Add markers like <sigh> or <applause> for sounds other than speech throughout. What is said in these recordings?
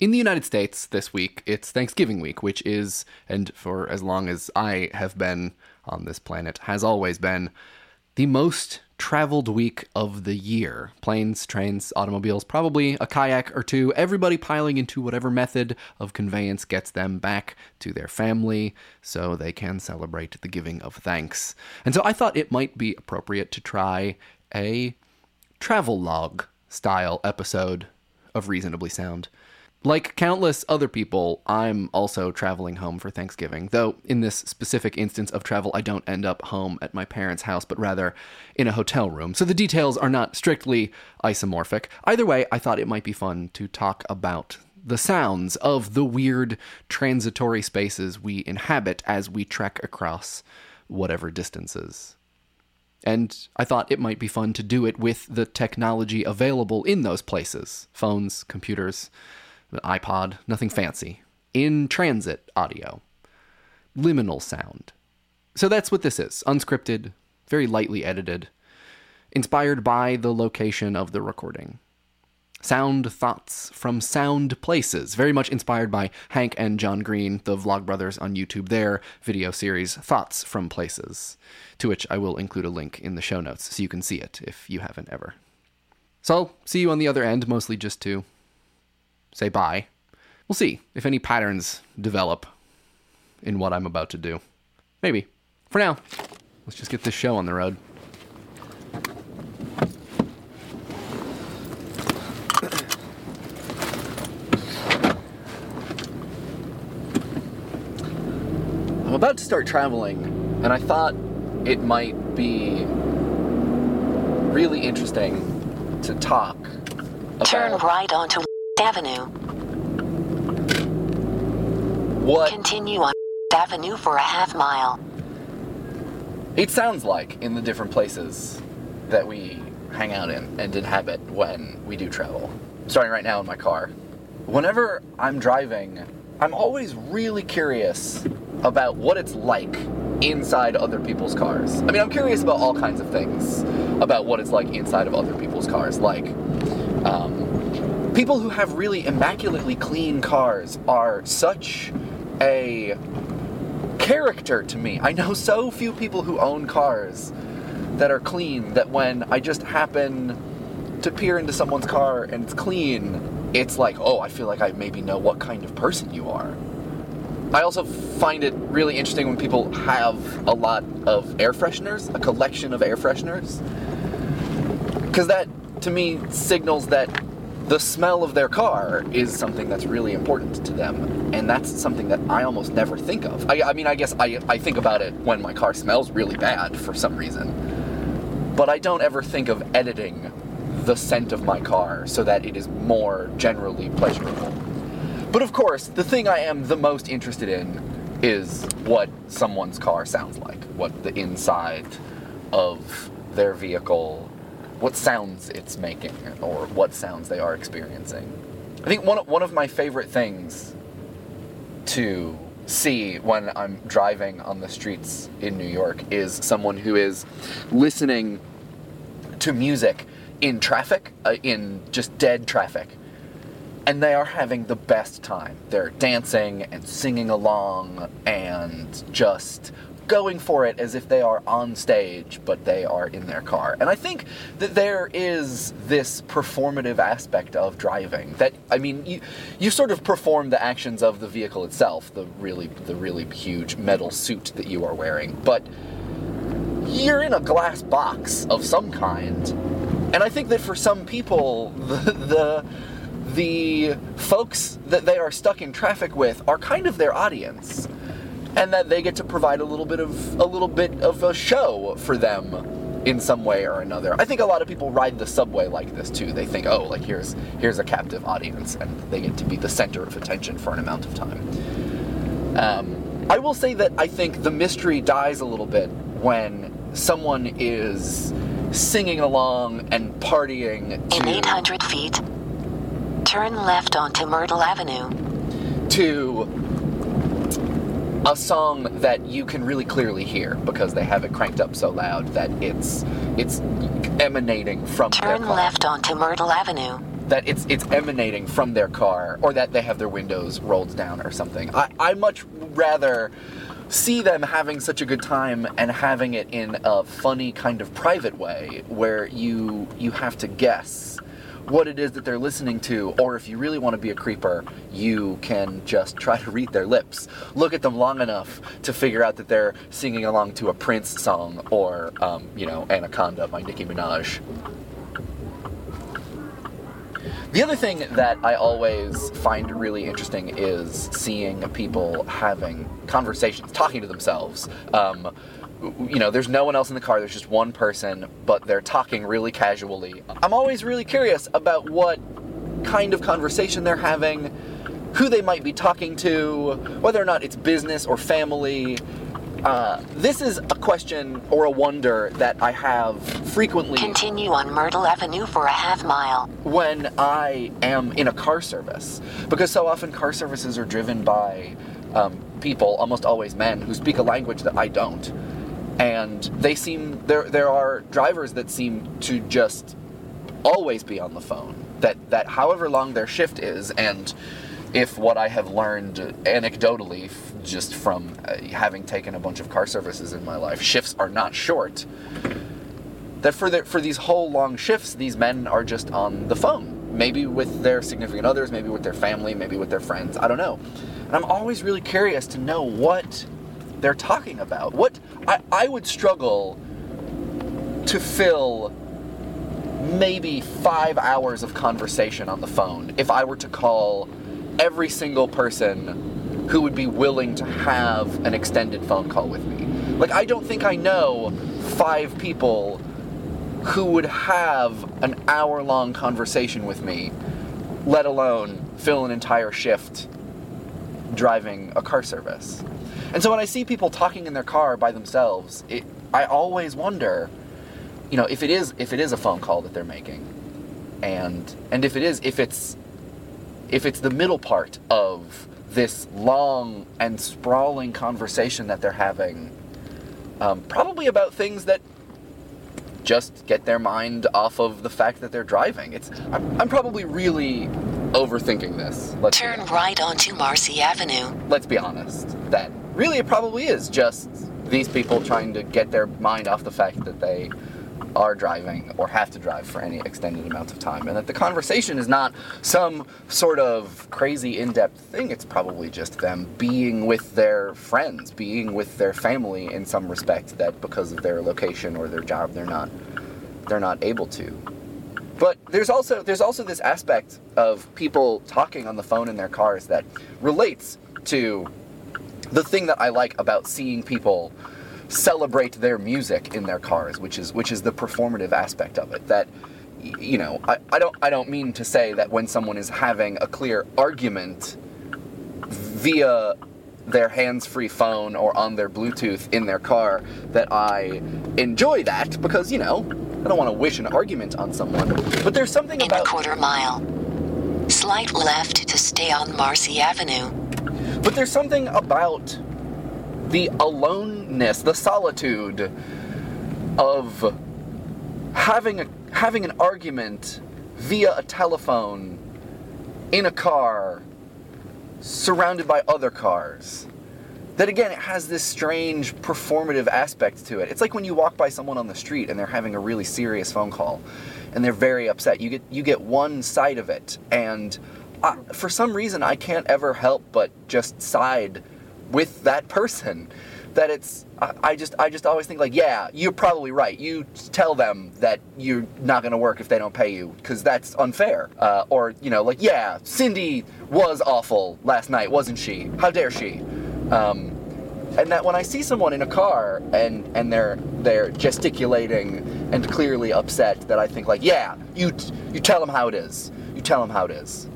In the United States this week, it's Thanksgiving week, which is, and for as long as I have been on this planet, has always been the most traveled week of the year. Planes, trains, automobiles, probably a kayak or two, everybody piling into whatever method of conveyance gets them back to their family so they can celebrate the giving of thanks. And so I thought it might be appropriate to try a travel log style episode of Reasonably Sound. Like countless other people, I'm also traveling home for Thanksgiving, though in this specific instance of travel, I don't end up home at my parents' house, but rather in a hotel room. So the details are not strictly isomorphic. Either way, I thought it might be fun to talk about the sounds of the weird transitory spaces we inhabit as we trek across whatever distances. And I thought it might be fun to do it with the technology available in those places phones, computers iPod, nothing fancy. In transit audio. Liminal sound. So that's what this is unscripted, very lightly edited, inspired by the location of the recording. Sound thoughts from sound places, very much inspired by Hank and John Green, the Vlogbrothers on YouTube, their video series Thoughts from Places, to which I will include a link in the show notes so you can see it if you haven't ever. So I'll see you on the other end, mostly just to say bye. We'll see if any patterns develop in what I'm about to do. Maybe. For now, let's just get this show on the road. I'm about to start traveling, and I thought it might be really interesting to talk. Turn right onto Avenue. What Continue on Avenue for a half mile. it sounds like in the different places that we hang out in and inhabit when we do travel. Starting right now in my car. Whenever I'm driving, I'm always really curious about what it's like inside other people's cars. I mean, I'm curious about all kinds of things about what it's like inside of other people's cars. Like, um, people who have really immaculately clean cars are such a character to me. I know so few people who own cars that are clean that when I just happen to peer into someone's car and it's clean, it's like, oh, I feel like I maybe know what kind of person you are. I also find it really interesting when people have a lot of air fresheners, a collection of air fresheners. Because that, to me, signals that the smell of their car is something that's really important to them. And that's something that I almost never think of. I, I mean, I guess I, I think about it when my car smells really bad for some reason. But I don't ever think of editing the scent of my car so that it is more generally pleasurable. But of course, the thing I am the most interested in is what someone's car sounds like, what the inside of their vehicle, what sounds it's making, or what sounds they are experiencing. I think one, one of my favorite things to see when I'm driving on the streets in New York is someone who is listening to music in traffic, uh, in just dead traffic, and they are having the best time. They're dancing and singing along and just going for it as if they are on stage, but they are in their car. And I think that there is this performative aspect of driving that I mean, you, you sort of perform the actions of the vehicle itself, the really the really huge metal suit that you are wearing, but you're in a glass box of some kind. And I think that for some people, <laughs> the, the the folks that they are stuck in traffic with are kind of their audience and that they get to provide a little bit of a little bit of a show for them in some way or another. I think a lot of people ride the subway like this too. They think, "Oh, like here's here's a captive audience and they get to be the center of attention for an amount of time." Um, I will say that I think the mystery dies a little bit when someone is singing along and partying In 800 feet, turn left onto Myrtle Avenue. to a song that you can really clearly hear because they have it cranked up so loud that it's it's emanating from their car. Turn left onto Myrtle Avenue. that it's it's emanating from their car or that they have their windows rolled down or something. I, I much rather see them having such a good time and having it in a funny kind of private way where you you have to guess what it is that they're listening to or if you really want to be a creeper you can just try to read their lips look at them long enough to figure out that they're singing along to a prince song or um, you know anaconda by nicki minaj the other thing that I always find really interesting is seeing people having conversations, talking to themselves. Um, you know, there's no one else in the car, there's just one person, but they're talking really casually. I'm always really curious about what kind of conversation they're having, who they might be talking to, whether or not it's business or family. Uh, this is a question or a wonder that I have frequently Continue on Myrtle Avenue for a half mile. when I am in a car service. Because so often car services are driven by um, people, almost always men, who speak a language that I don't. And they seem, there, there are drivers that seem to just always be on the phone. That, that however long their shift is, and if what I have learned anecdotally, just from uh, having taken a bunch of car services in my life, shifts are not short that for the, for these whole long shifts, these men are just on the phone. Maybe with their significant others, maybe with their family, maybe with their friends. I don't know. And I'm always really curious to know what they're talking about. What I, I would struggle to fill maybe five hours of conversation on the phone if I were to call every single person who would be willing to have an extended phone call with me. Like, I don't think I know five people who would have an hour long conversation with me, let alone fill an entire shift driving a car service. And so when I see people talking in their car by themselves, it, I always wonder, you know, if it is if it is a phone call that they're making, and and if it is if it's if it's the middle part of this long and sprawling conversation that they're having, um, probably about things that just get their mind off of the fact that they're driving. It's I'm, I'm probably really overthinking this. Let's Turn right onto Marcy Avenue. Let's be honest. That really it probably is just these people trying to get their mind off the fact that they are driving or have to drive for any extended amount of time and that the conversation is not some sort of crazy in-depth thing. It's probably just them being with their friends being with their family in some respect that because of their location or their job they're not they're not able to. But there's also there's also this aspect of people talking on the phone in their cars that relates to the thing that I like about seeing people celebrate their music in their cars, which is which is the performative aspect of it. That you know, I, I don't I don't mean to say that when someone is having a clear argument via their hands-free phone or on their Bluetooth in their car that I enjoy that because you know I don't want to wish an argument on someone. But there's something In a about quarter mile. Slight left to stay on Marcy Avenue. But there's something about the aloneness, the solitude of having a having an argument via a telephone in a car surrounded by other cars. That again, it has this strange performative aspect to it. It's like when you walk by someone on the street and they're having a really serious phone call, and they're very upset. You get you get one side of it, and I, for some reason, I can't ever help but just side with that person. That it's I, I just I just always think like, yeah, you're probably right. You tell them that you're not gonna work if they don't pay you because that's unfair. Uh, or you know, like, yeah, Cindy was awful last night, wasn't she? How dare she? Um, and that when I see someone in a car and and they're they're gesticulating and clearly upset, that I think like, yeah, you t- you tell them how it is. You tell them how it is.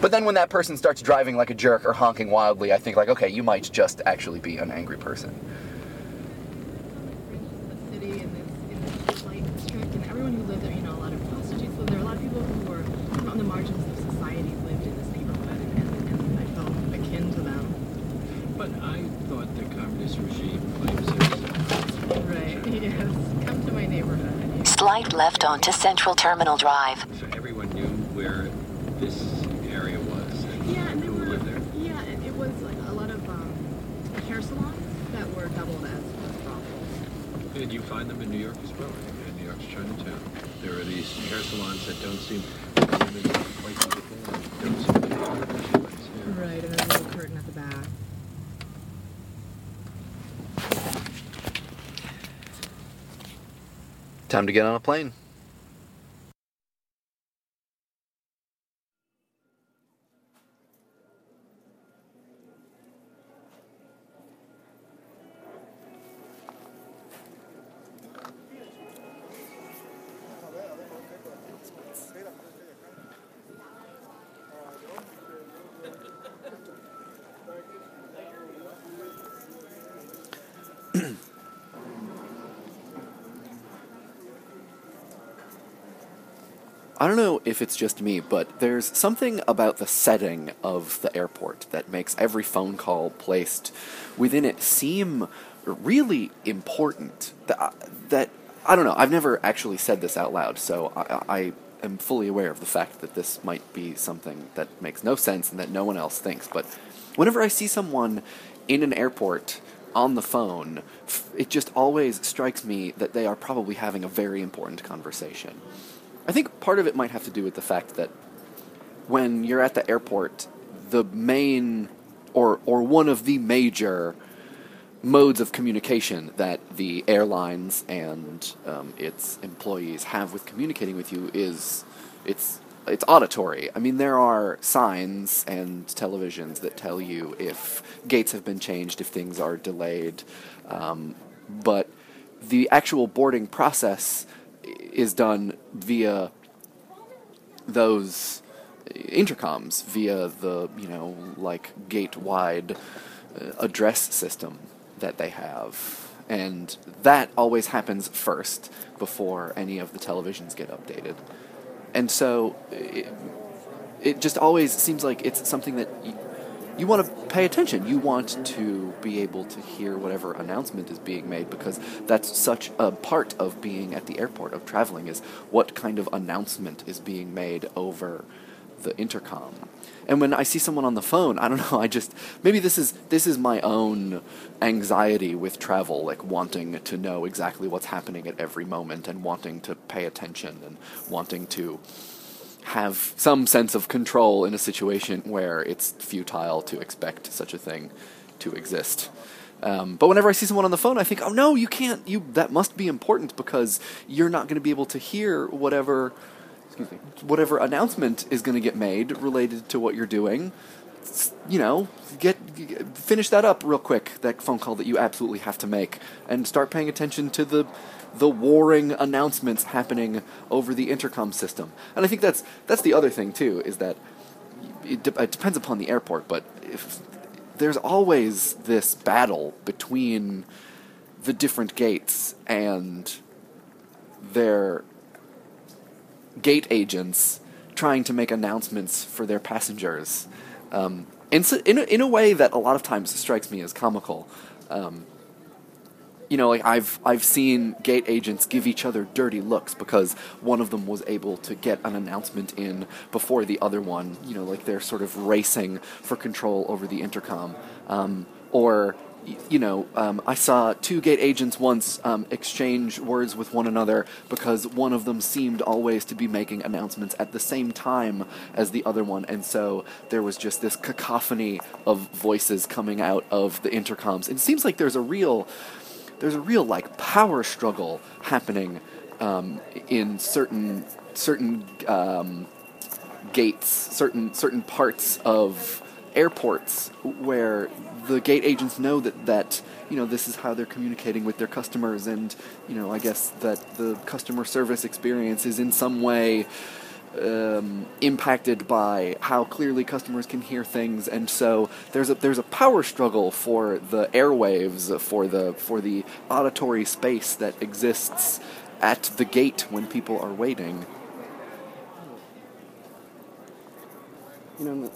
But then when that person starts driving like a jerk or honking wildly, I think like, okay, you might just actually be an angry person. the city in this in this light district, and everyone who lived And you find them in New York as well, in New York's Chinatown. There are these hair salons that don't seem women don't seem to be ones here. Right, and there's a little curtain at the back. Time to get on a plane. I don't know if it's just me, but there's something about the setting of the airport that makes every phone call placed within it seem really important. That, uh, that I don't know. I've never actually said this out loud, so I, I am fully aware of the fact that this might be something that makes no sense and that no one else thinks. But whenever I see someone in an airport on the phone, it just always strikes me that they are probably having a very important conversation. I think part of it might have to do with the fact that when you're at the airport, the main or or one of the major modes of communication that the airlines and um, its employees have with communicating with you is it's it's auditory. I mean, there are signs and televisions that tell you if gates have been changed, if things are delayed, um, but the actual boarding process is done via those intercoms via the you know like gate wide uh, address system that they have. And that always happens first before any of the televisions get updated. And so it, it just always seems like it's something that you want to pay attention. You want to be able to hear whatever announcement is being made because that's such a part of being at the airport, of traveling, is what kind of announcement is being made over the intercom. And when I see someone on the phone, I don't know, I just maybe this is this is my own anxiety with travel, like wanting to know exactly what's happening at every moment and wanting to pay attention and wanting to have some sense of control in a situation where it's futile to expect such a thing to exist. Um, but whenever I see someone on the phone, I think, oh no, you can't. You that must be important because you're not going to be able to hear whatever, excuse me, whatever announcement is going to get made related to what you're doing. You know, get, get finish that up real quick. That phone call that you absolutely have to make, and start paying attention to the the warring announcements happening over the intercom system. And I think that's that's the other thing too is that it, de- it depends upon the airport, but if there's always this battle between the different gates and their gate agents trying to make announcements for their passengers. Um, in, in, a, in a way that a lot of times strikes me as comical. Um, you know, like I've I've seen gate agents give each other dirty looks because one of them was able to get an announcement in before the other one. You know, like they're sort of racing for control over the intercom. Um, or, you know, um, I saw two gate agents once um, exchange words with one another because one of them seemed always to be making announcements at the same time as the other one, and so there was just this cacophony of voices coming out of the intercoms. It seems like there's a real there's a real like power struggle happening um, in certain certain um, gates, certain certain parts of airports where the gate agents know that that you know this is how they're communicating with their customers, and you know I guess that the customer service experience is in some way um, impacted by how clearly customers can hear things, and so there's a there's a power struggle for the airwaves, for the for the auditory space that exists at the gate when people are waiting. You know,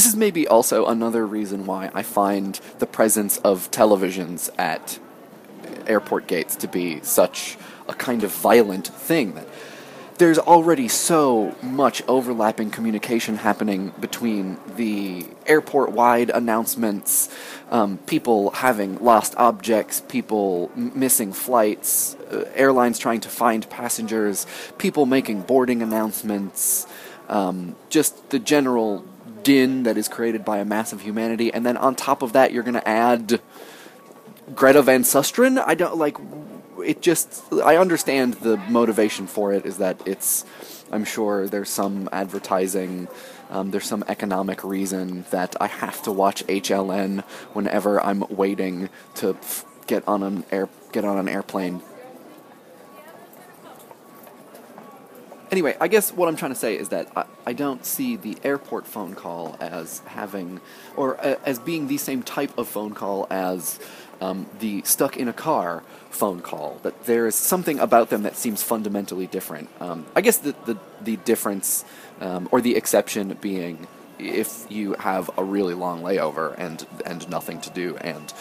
This is maybe also another reason why I find the presence of televisions at airport gates to be such a kind of violent thing. That there's already so much overlapping communication happening between the airport wide announcements, um, people having lost objects, people m- missing flights, uh, airlines trying to find passengers, people making boarding announcements, um, just the general din that is created by a mass of humanity. And then on top of that, you're going to add Greta Van Susteren. I don't like it just I understand the motivation for it is that it's I'm sure there's some advertising um, there's some economic reason that I have to watch HLN whenever I'm waiting to f- get on an air get on an airplane. Anyway, I guess what I'm trying to say is that I, I don't see the airport phone call as having, or as being the same type of phone call as um, the stuck in a car phone call. That there is something about them that seems fundamentally different. Um, I guess the the, the difference um, or the exception being if you have a really long layover and and nothing to do and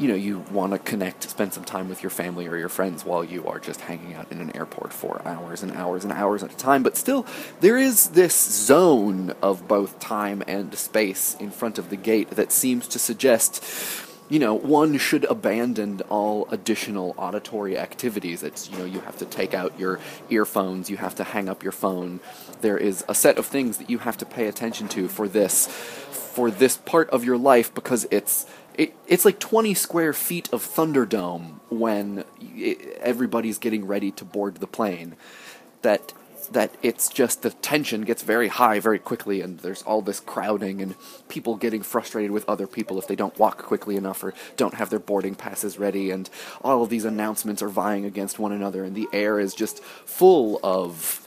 you know you want to connect spend some time with your family or your friends while you are just hanging out in an airport for hours and hours and hours at a time but still there is this zone of both time and space in front of the gate that seems to suggest you know, one should abandon all additional auditory activities. It's, you know, you have to take out your earphones, you have to hang up your phone. There is a set of things that you have to pay attention to for this, for this part of your life because it's, it, it's like 20 square feet of Thunderdome when it, everybody's getting ready to board the plane. That that it's just the tension gets very high very quickly, and there's all this crowding and people getting frustrated with other people if they don't walk quickly enough or don't have their boarding passes ready, and all of these announcements are vying against one another, and the air is just full of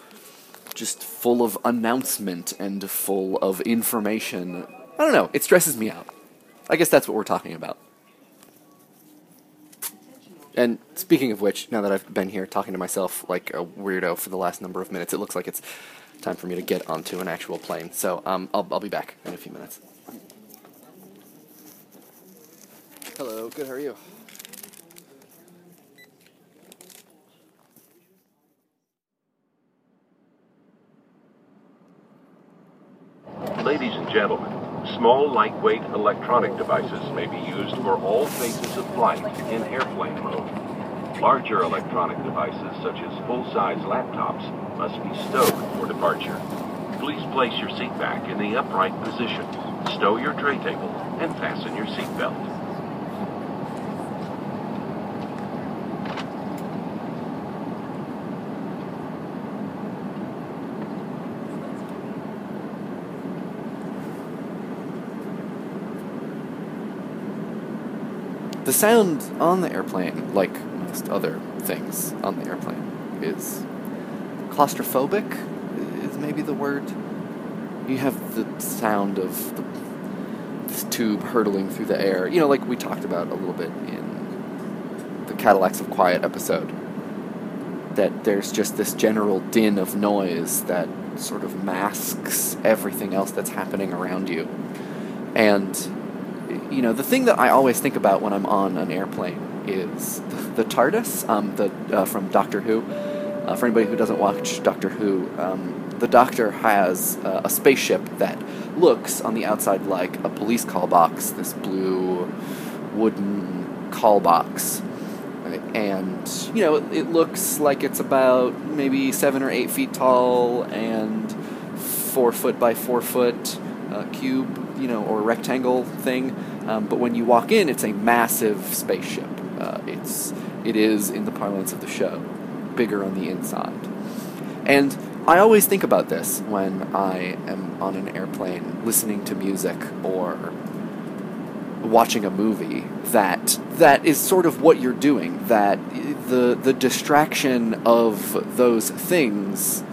just full of announcement and full of information. I don't know, it stresses me out. I guess that's what we're talking about. And speaking of which, now that I've been here talking to myself like a weirdo for the last number of minutes, it looks like it's time for me to get onto an actual plane. So um, I'll, I'll be back in a few minutes. Hello, good, how are you? Ladies and gentlemen, small, lightweight electronic devices may be used for all phases of flight in airplane mode. Larger electronic devices, such as full-size laptops, must be stowed for departure. Please place your seat back in the upright position, stow your tray table, and fasten your seatbelt. The sound on the airplane, like most other things on the airplane, is claustrophobic, is maybe the word. You have the sound of the, this tube hurtling through the air. You know, like we talked about a little bit in the Cadillacs of Quiet episode. That there's just this general din of noise that sort of masks everything else that's happening around you. And you know, the thing that I always think about when I'm on an airplane is the, the TARDIS, um, the uh, from Doctor Who. Uh, for anybody who doesn't watch Doctor Who, um, the Doctor has uh, a spaceship that looks on the outside like a police call box, this blue wooden call box. And, you know, it looks like it's about maybe seven or eight feet tall and four foot by four foot uh, cube, you know, or rectangle thing. Um, but when you walk in, it's a massive spaceship. Uh, it's it is, in the parlance of the show, bigger on the inside. And I always think about this when I am on an airplane listening to music or watching a movie that that is sort of what you're doing that the the distraction of those things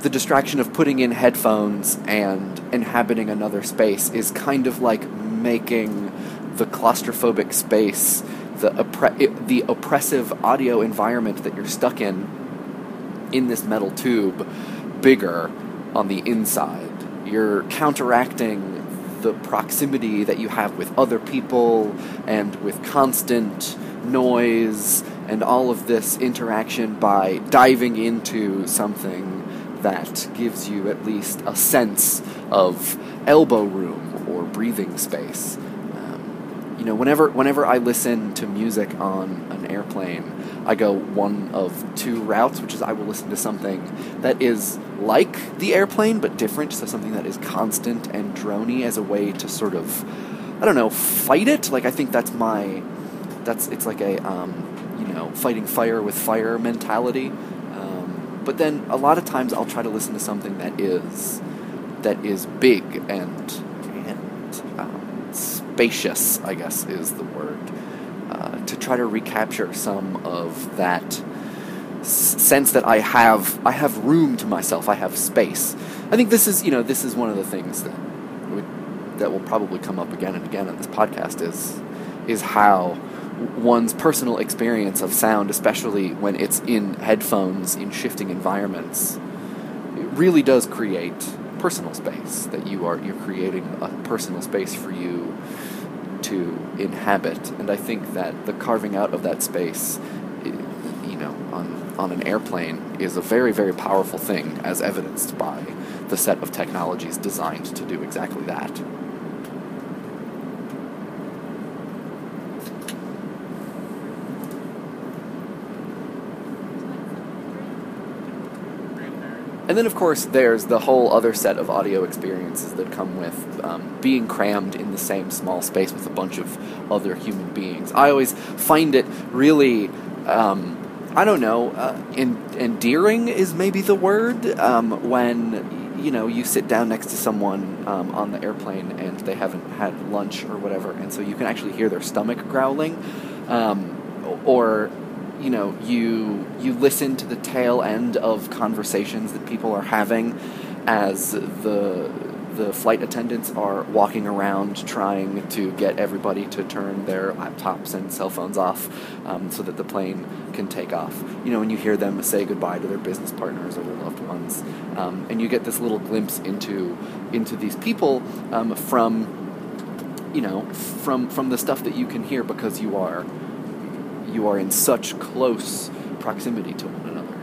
the distraction of putting in headphones and inhabiting another space is kind of like making the claustrophobic space the oppre- the oppressive audio environment that you're stuck in in this metal tube bigger on the inside. You're counteracting the proximity that you have with other people and with constant noise and all of this interaction by diving into something that gives you at least a sense of elbow room breathing space. Um, you know, whenever whenever I listen to music on an airplane, I go one of two routes, which is I will listen to something that is like the airplane but different, so something that is constant and drony as a way to sort of, I don't know, fight it. Like I think that's my, that's it's like a, um, you know, fighting fire with fire mentality. Um, but then a lot of times I'll try to listen to something that is, that is big and spacious. I guess is the word. Uh, to try to recapture some of that sense that I have I have room to myself. I have space. I think this is you know this is one of the things that would, that will probably come up again and again on this podcast is is how one's personal experience of sound, especially when it's in headphones in shifting environments, it really does create personal space. That you are you're creating a personal space for you to inhabit. And I think that the carving out of that space, eh, you know, on, on an airplane is a very, very powerful thing, as evidenced by the set of technologies designed to do exactly that. And then, of course, there's the whole other set of audio experiences that come with um, being crammed in the same small space with a bunch of other human beings. I always find it really, um, I don't know, uh, en- endearing is maybe the word um, when you know you sit down next to someone um, on the airplane and they haven't had lunch or whatever, and so you can actually hear their stomach growling, um, or you know you you listen to the tail end of conversations that people are having as the the flight attendants are walking around trying to get everybody to turn their laptops and cell phones off um, so that the plane can take off. You know, and you hear them say goodbye to their business partners or their loved ones, um, and you get this little glimpse into into these people um, from you know from from the stuff that you can hear because you are you are in such close proximity to one another.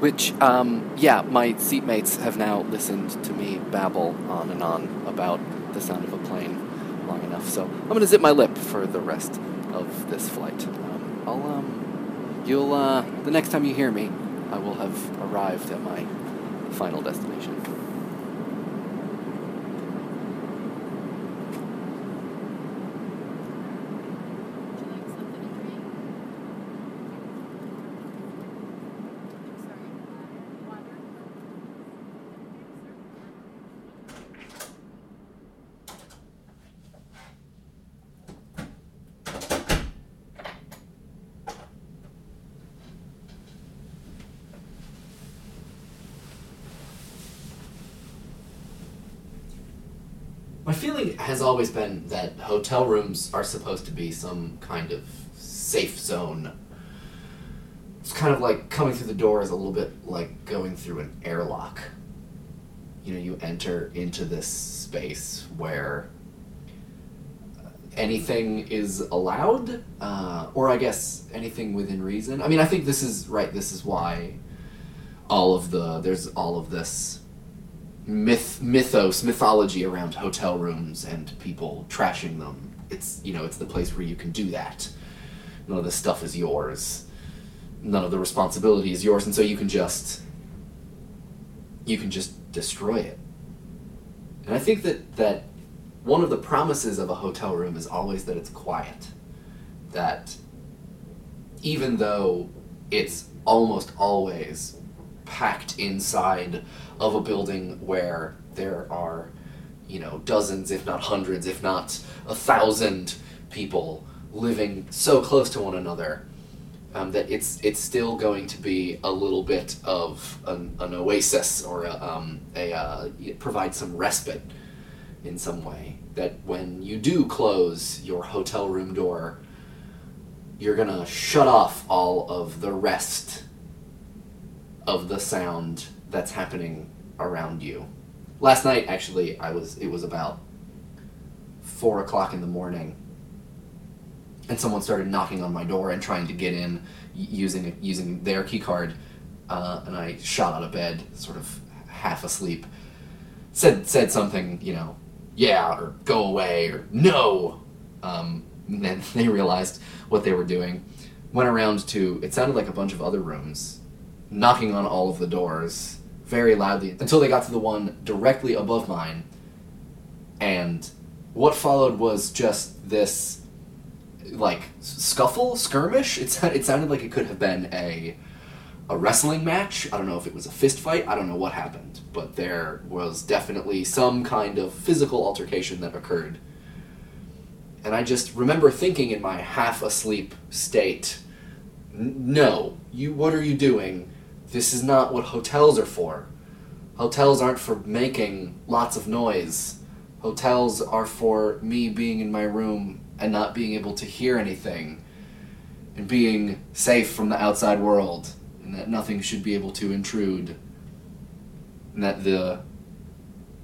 Which, um, yeah, my seatmates have now listened to me babble on and on about the sound of a plane long enough, so I'm gonna zip my lip for the rest of this flight. Um, I'll, um, you'll, uh, the next time you hear me, I will have arrived at my final destination. My feeling has always been that hotel rooms are supposed to be some kind of safe zone. It's kind of like coming through the door is a little bit like going through an airlock. You know, you enter into this space where anything is allowed, uh, or I guess anything within reason. I mean, I think this is right. This is why all of the there's all of this myth mythos mythology around hotel rooms and people trashing them. It's you know it's the place where you can do that. None of the stuff is yours. None of the responsibility is yours and so you can just you can just destroy it. And i think that that one of the promises of a hotel room is always that it's quiet. That even though it's almost always packed inside of a building where there are, you know, dozens, if not hundreds, if not a thousand people living so close to one another, um, that it's it's still going to be a little bit of an, an oasis or a, um, a uh, provide some respite in some way. That when you do close your hotel room door, you're gonna shut off all of the rest of the sound that's happening around you. last night actually I was it was about four o'clock in the morning, and someone started knocking on my door and trying to get in using using their key card, uh, and I shot out of bed, sort of half asleep, said said something, you know, yeah or go away or no, um, and then <laughs> they realized what they were doing, went around to it sounded like a bunch of other rooms, knocking on all of the doors very loudly until they got to the one directly above mine, and what followed was just this like scuffle skirmish. It, it sounded like it could have been a a wrestling match. I don't know if it was a fist fight. I don't know what happened. But there was definitely some kind of physical altercation that occurred. And i just remember thinking in my half asleep state "N- no. You what are you doing? This is not what hotels are for. Hotels aren't for making lots of noise. Hotels are for me being in my room and not being able to hear anything and being safe from the outside world and that nothing should be able to intrude and that the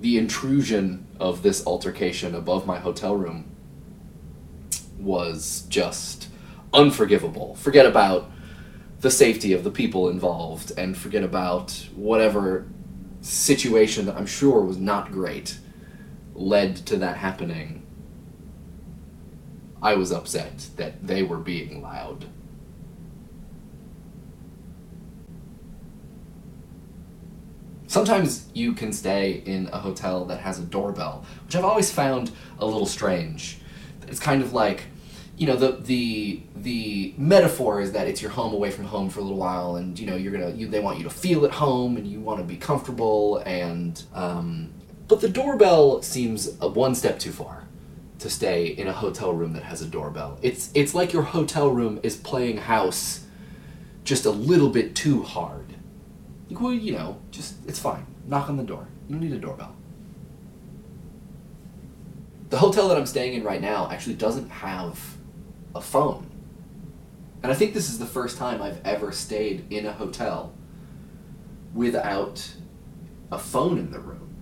the intrusion of this altercation above my hotel room was just unforgivable forget about the safety of the people involved and forget about whatever situation that I'm sure was not great led to that happening, I was upset that they were being loud. Sometimes you can stay in a hotel that has a doorbell, which I've always found a little strange. It's kind of like, you know, the the the metaphor is that it's your home away from home for a little while, and you know you're gonna you, they want you to feel at home, and you want to be comfortable, and um, but the doorbell seems one step too far to stay in a hotel room that has a doorbell. It's it's like your hotel room is playing house just a little bit too hard. Well, you know, just it's fine. Knock on the door. You don't need a doorbell. The hotel that I'm staying in right now actually doesn't have a phone. And I think this is the first time I've ever stayed in a hotel without a phone in the room.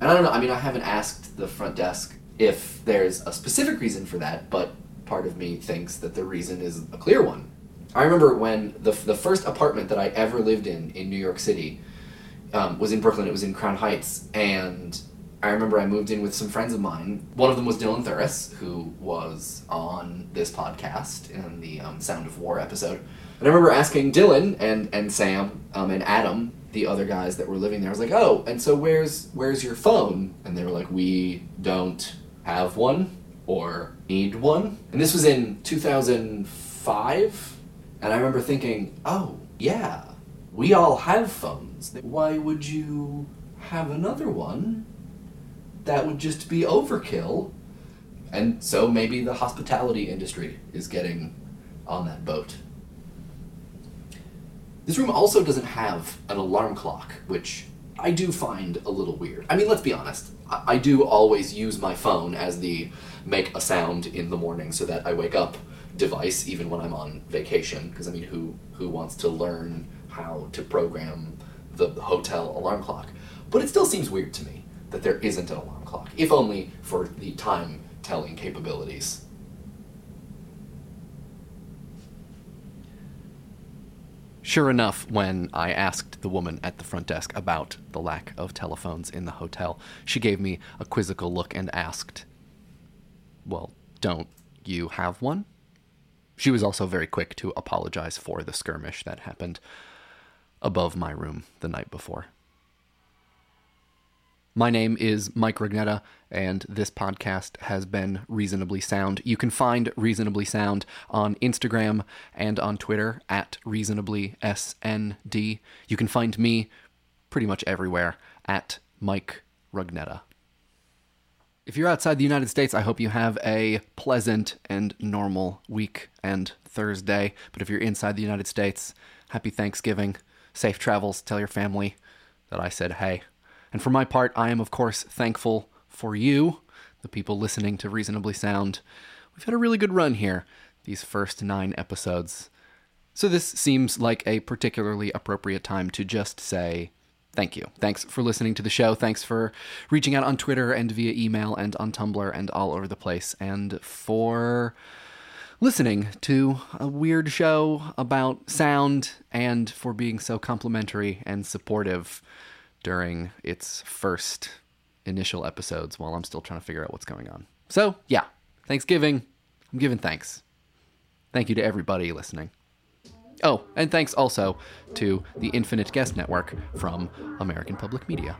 And I don't know, I mean, I haven't asked the front desk if there's a specific reason for that, but part of me thinks that the reason is a clear one. I remember when the, the first apartment that I ever lived in in New York City um, was in Brooklyn, it was in Crown Heights, and I remember I moved in with some friends of mine. One of them was Dylan Thuras, who was on this podcast in the um, Sound of War episode. And I remember asking Dylan and, and Sam um, and Adam, the other guys that were living there, I was like, oh, and so where's where's your phone? And they were like, we don't have one or need one. And this was in 2005. And I remember thinking, oh, yeah, we all have phones. Why would you have another one? That would just be overkill. And so maybe the hospitality industry is getting on that boat. This room also doesn't have an alarm clock, which I do find a little weird. I mean, let's be honest. I, I do always use my phone as the make a sound in the morning so that I wake up device, even when I'm on vacation. Because I mean, who who wants to learn how to program the, the hotel alarm clock? But it still seems weird to me that there isn't an alarm clock, if only for the time telling capabilities. Sure enough, when I asked the woman at the front desk about the lack of telephones in the hotel, she gave me a quizzical look and asked, Well, don't you have one? She was also very quick to apologize for the skirmish that happened above my room the night before. My name is Mike Rugnetta, and this podcast has been Reasonably Sound. You can find Reasonably Sound on Instagram and on Twitter at ReasonablySND. You can find me pretty much everywhere at Mike Rugnetta. If you're outside the United States, I hope you have a pleasant and normal week and Thursday. But if you're inside the United States, happy Thanksgiving, safe travels, tell your family that I said hey. And for my part, I am, of course, thankful for you, the people listening to Reasonably Sound. We've had a really good run here, these first nine episodes. So this seems like a particularly appropriate time to just say thank you. Thanks for listening to the show. Thanks for reaching out on Twitter and via email and on Tumblr and all over the place. And for listening to a weird show about sound and for being so complimentary and supportive during its first initial episodes while I'm still trying to figure out what's going on. So, yeah, Thanksgiving. I'm giving thanks. Thank you to everybody listening. Oh, and thanks also to the Infinite Guest Network from American Public Media.